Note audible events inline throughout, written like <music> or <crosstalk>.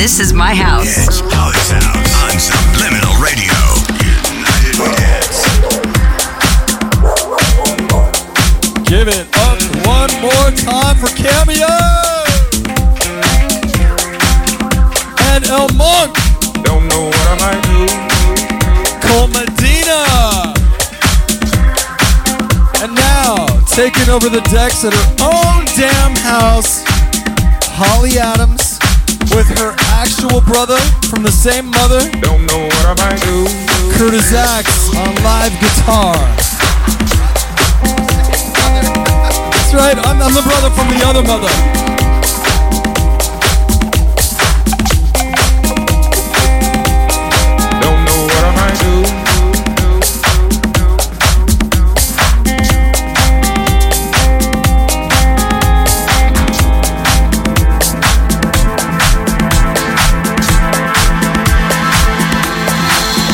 This Is My House. It's Holly's House on Subliminal Radio. United We Dance. Give it up one more time for Kameo and El Monk. Don't know what I might do. Cole Medina. And now, taking over the decks at her own damn house, Holly Adams with her actual brother from the same mother, Don't know what I might do. Kurtis Acks on live guitar. That's right, I'm, I'm the brother from the other mother.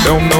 Don't know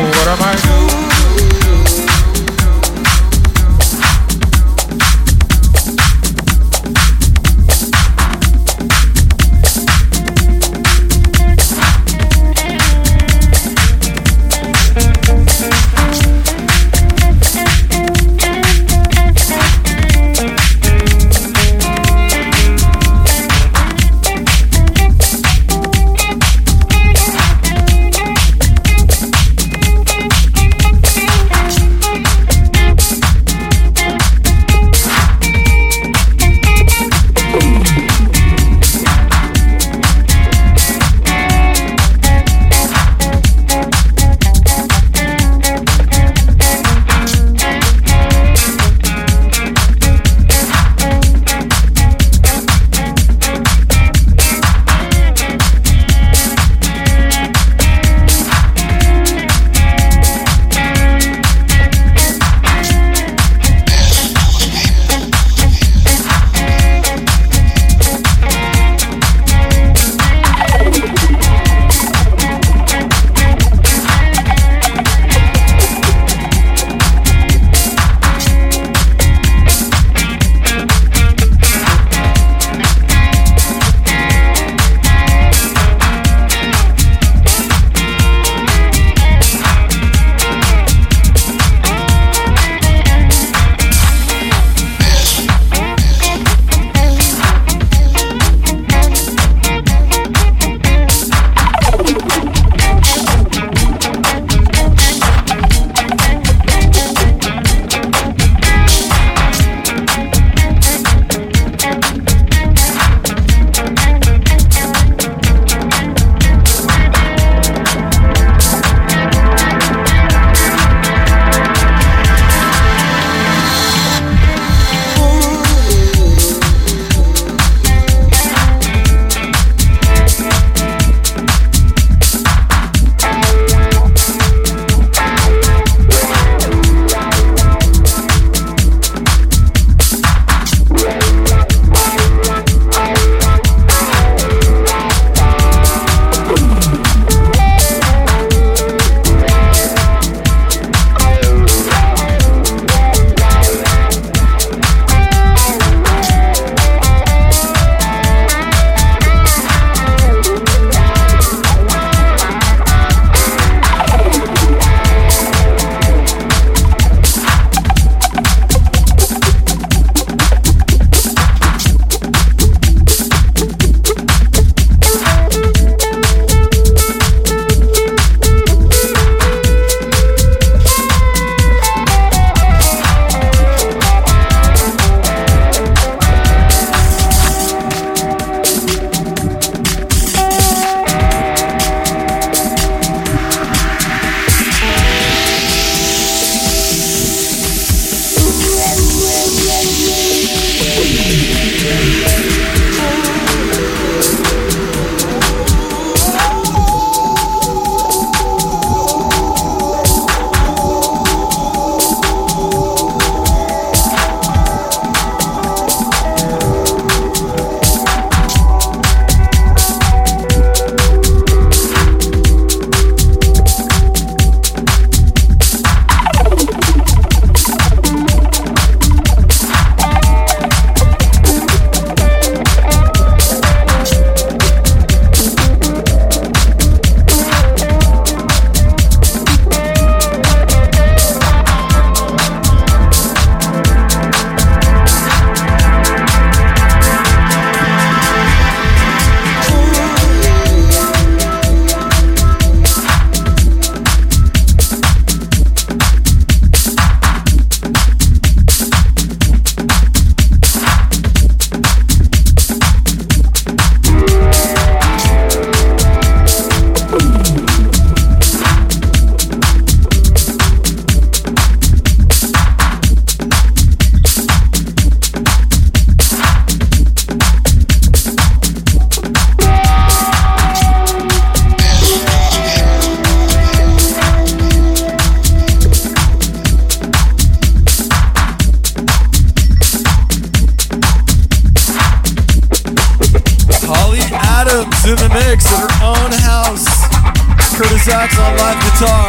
Kurtis Acks on live guitar.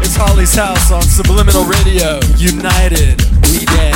It's Holly's house on Subliminal Radio. United, we dance.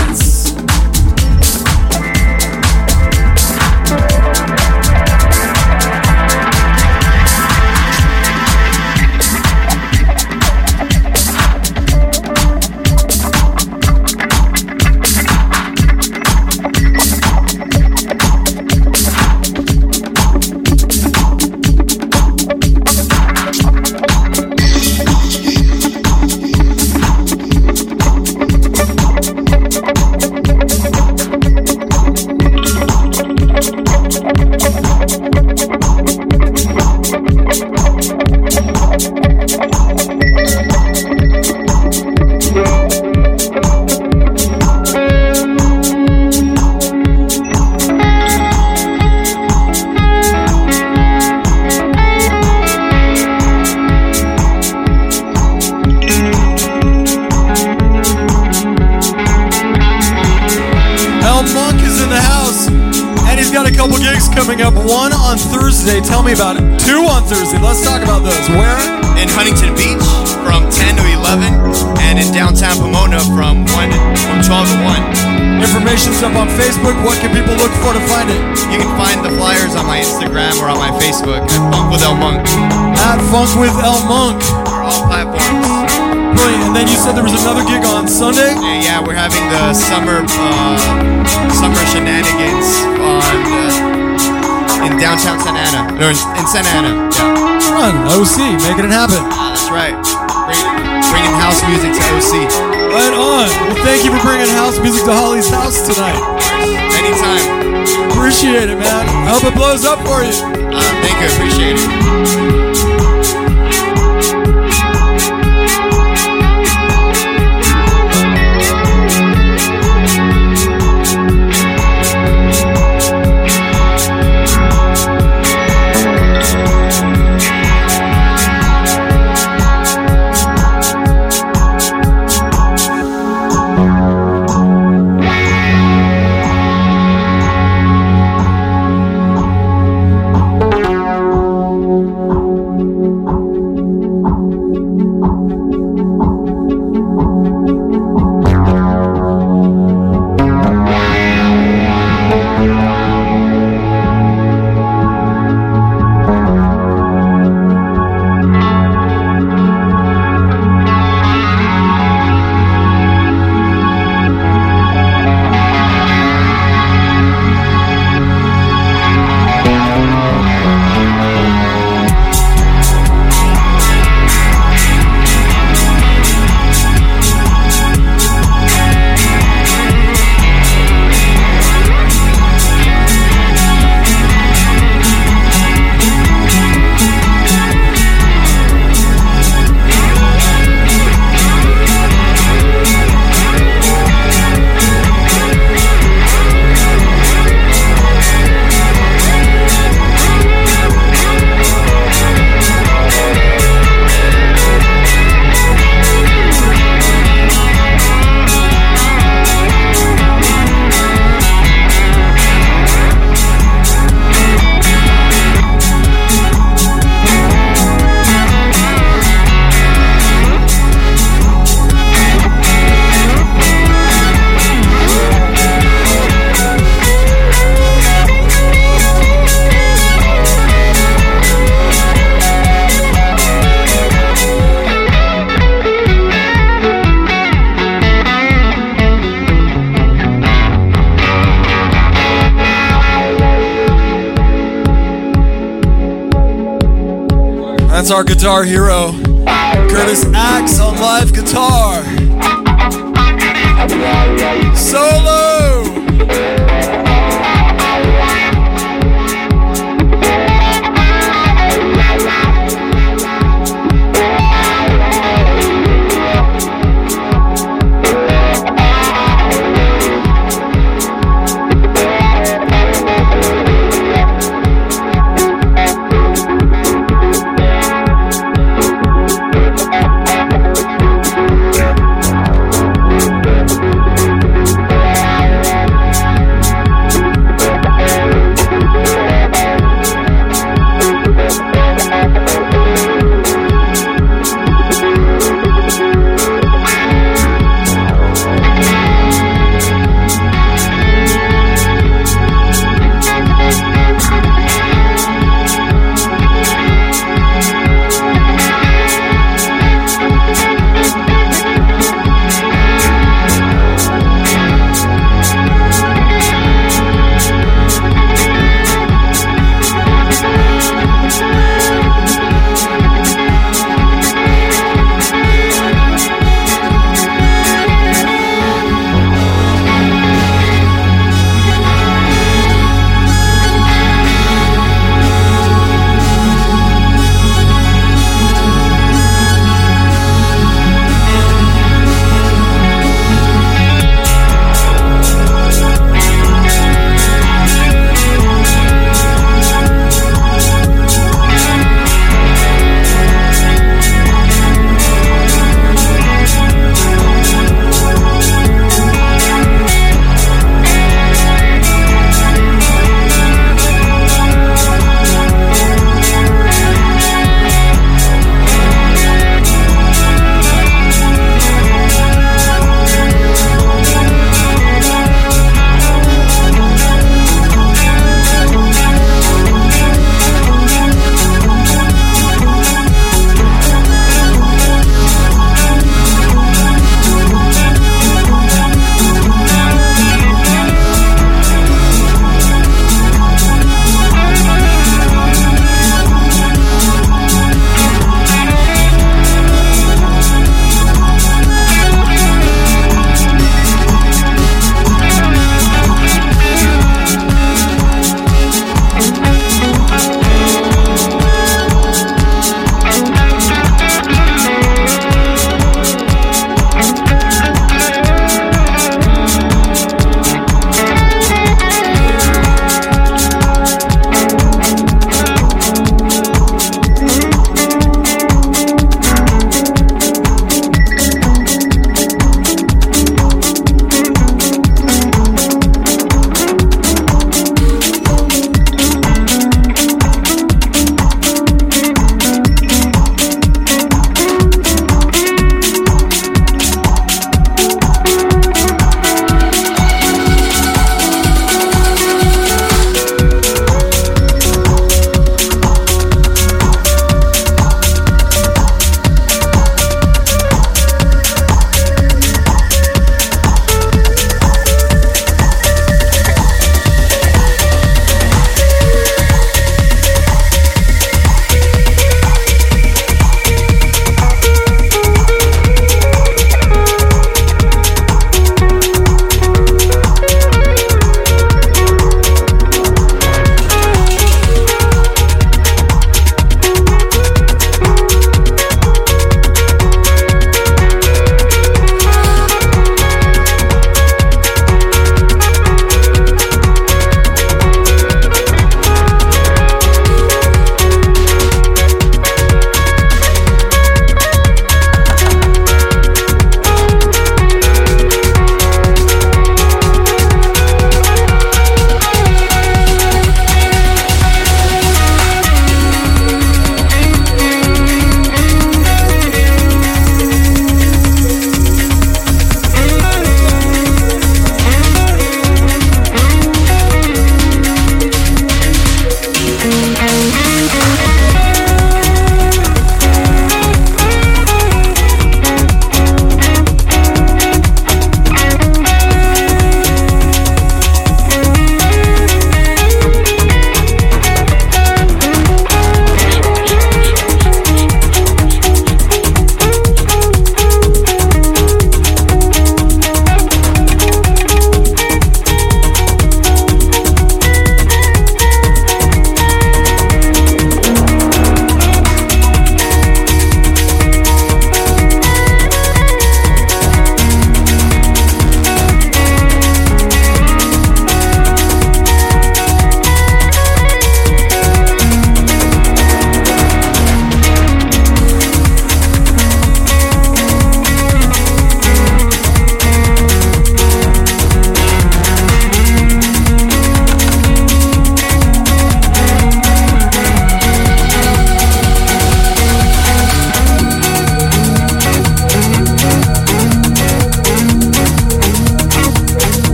Thursday. Tell me about it. Two on Thursday. Let's talk about those. Where? in Huntington Beach from 10 to 11, and in downtown Pomona from 1 from 12 to 1. Information's up on Facebook. What can people look for to find it? You can find the flyers on my Instagram or on my Facebook at Funk with El Monk At Funk with El Monk. or all platforms. Brilliant. And then you said there was another gig on Sunday. Yeah, yeah, we're having the summer uh, summer shenanigans on uh, in downtown Santa Ana, no, in, in Santa Ana. Yeah, Fun. OC, making it happen. Ah, that's right. Bringing, bringing house music to OC. Right on. Well, thank you for bringing house music to Holly's house tonight. Anytime. Appreciate it, man. I hope it blows up for you. Uh, thank you. Appreciate it. Guitar hero, Kurtis Acks on live guitar.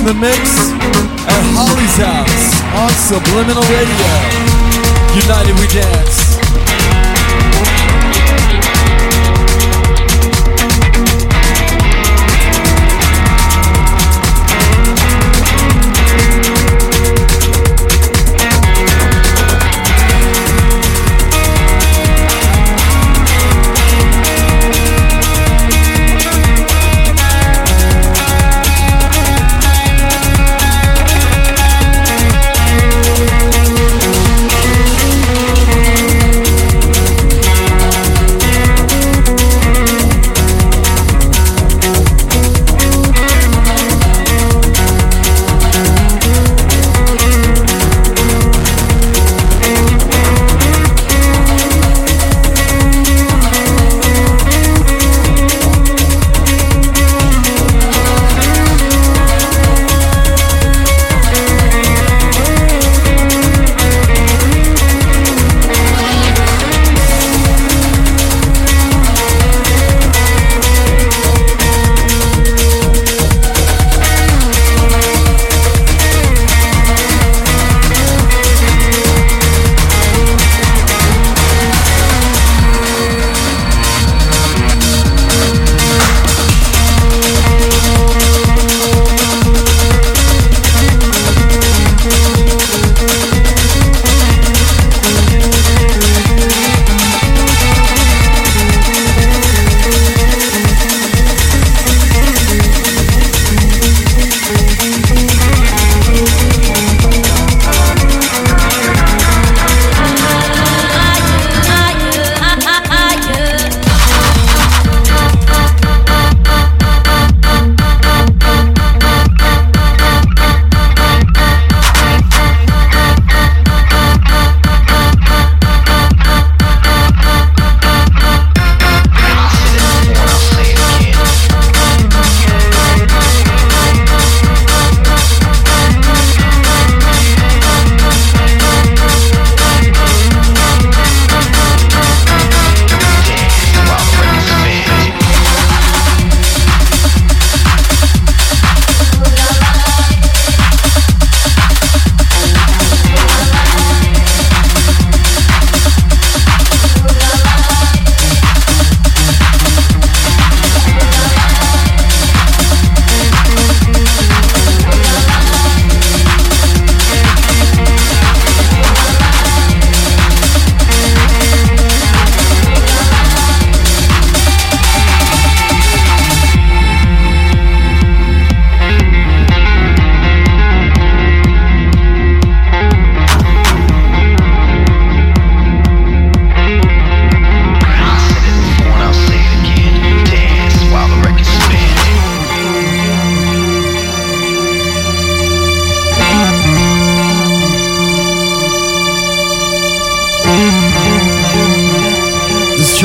In the mix at Holly's house on Subliminal Radio. United we dance.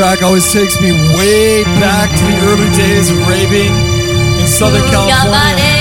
Track always takes me way back to the early days of raving in Southern California.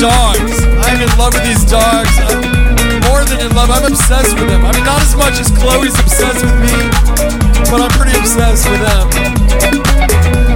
Dogs. I'm in love with these dogs. I'm more than in love. I'm obsessed with them. I mean, not as much as Chloe's obsessed with me, but I'm pretty obsessed with them.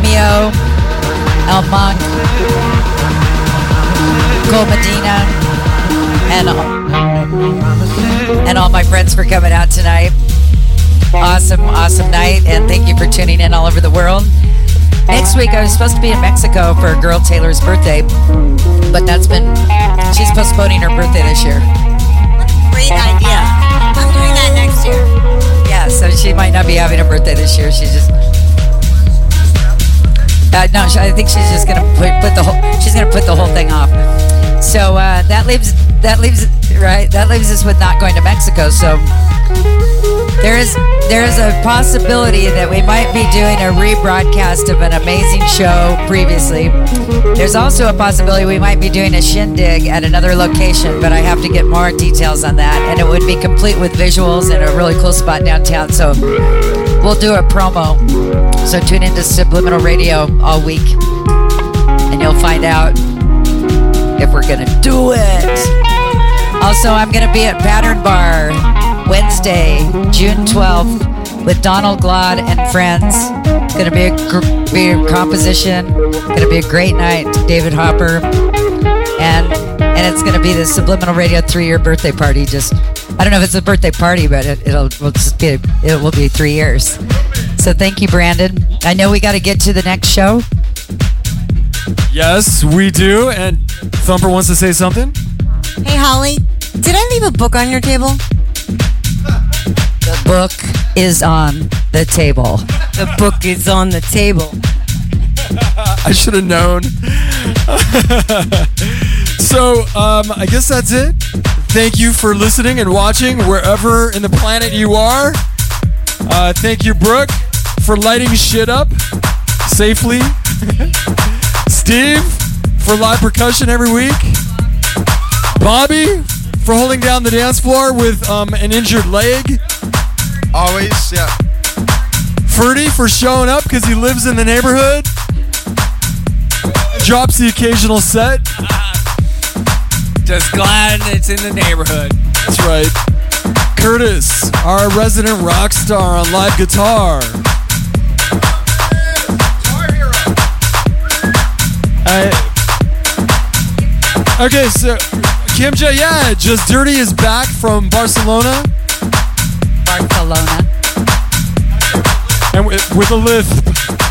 Kameo, El Monk, Cole Medina, and and all my friends for coming out tonight. Awesome, awesome night, and thank you for tuning in all over the world. Next week, I was supposed to be in Mexico for a girl Taylor's birthday, but that's been she's postponing her birthday this year. What a great idea. I'm doing that next year. Yeah, so she might not be having a birthday this year. She's just uh, no, I think she's just gonna put, put the whole she's gonna put the whole thing off. So uh, that leaves that leaves right that leaves us with not going to Mexico. So There is there is a possibility that we might be doing a rebroadcast of an amazing show previously. There's also a possibility we might be doing a shindig at another location, but I have to get more details on that, and it would be complete with visuals in a really cool spot downtown. So we'll do a promo. So tune into Subliminal Radio all week, and you'll find out if we're gonna do it. Also, I'm gonna be at Pattern Bar Wednesday, June 12th, with Donald Glad and friends. It's gonna be a, gr- be a composition. Gonna be a great night. David Hopper, and and it's gonna be the Subliminal Radio three-year birthday party. Just I don't know if it's a birthday party, but it, it'll will just be it will be three years. So thank you, Brandon. I know we got to get to the next show. Yes, we do. And Thumper wants to say something. Hey, Holly, did I leave a book on your table? The book is on the table. The book is on the table. <laughs> I should have known. <laughs> so, um, I guess that's it. Thank you for listening and watching wherever in the planet you are. Uh, thank you, Brooke, for lighting shit up safely. <laughs> Steve, for live percussion every week. Bobby, for holding down the dance floor with um, an injured leg. Always, yeah. Ferdy for showing up because he lives in the neighborhood. Drops the occasional set. Just glad it's in the neighborhood. That's right. Kurtis, our resident rock star on live guitar. I- okay, so Kim J, yeah, Just Dirty is back from Barcelona Barcelona. and with, with a lisp,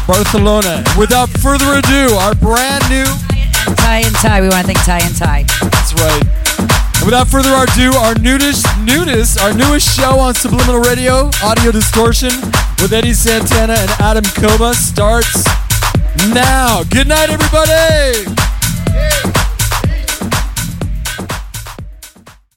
Barcelona. Without further ado, our brand new. Tie and tie. We want to thank Tie and tie. That's right. And without further ado, our newest, newest, our newest show on Subliminal Radio, Audio Distortion, with Eddie Santana and Adam Koba starts now. Good night, everybody.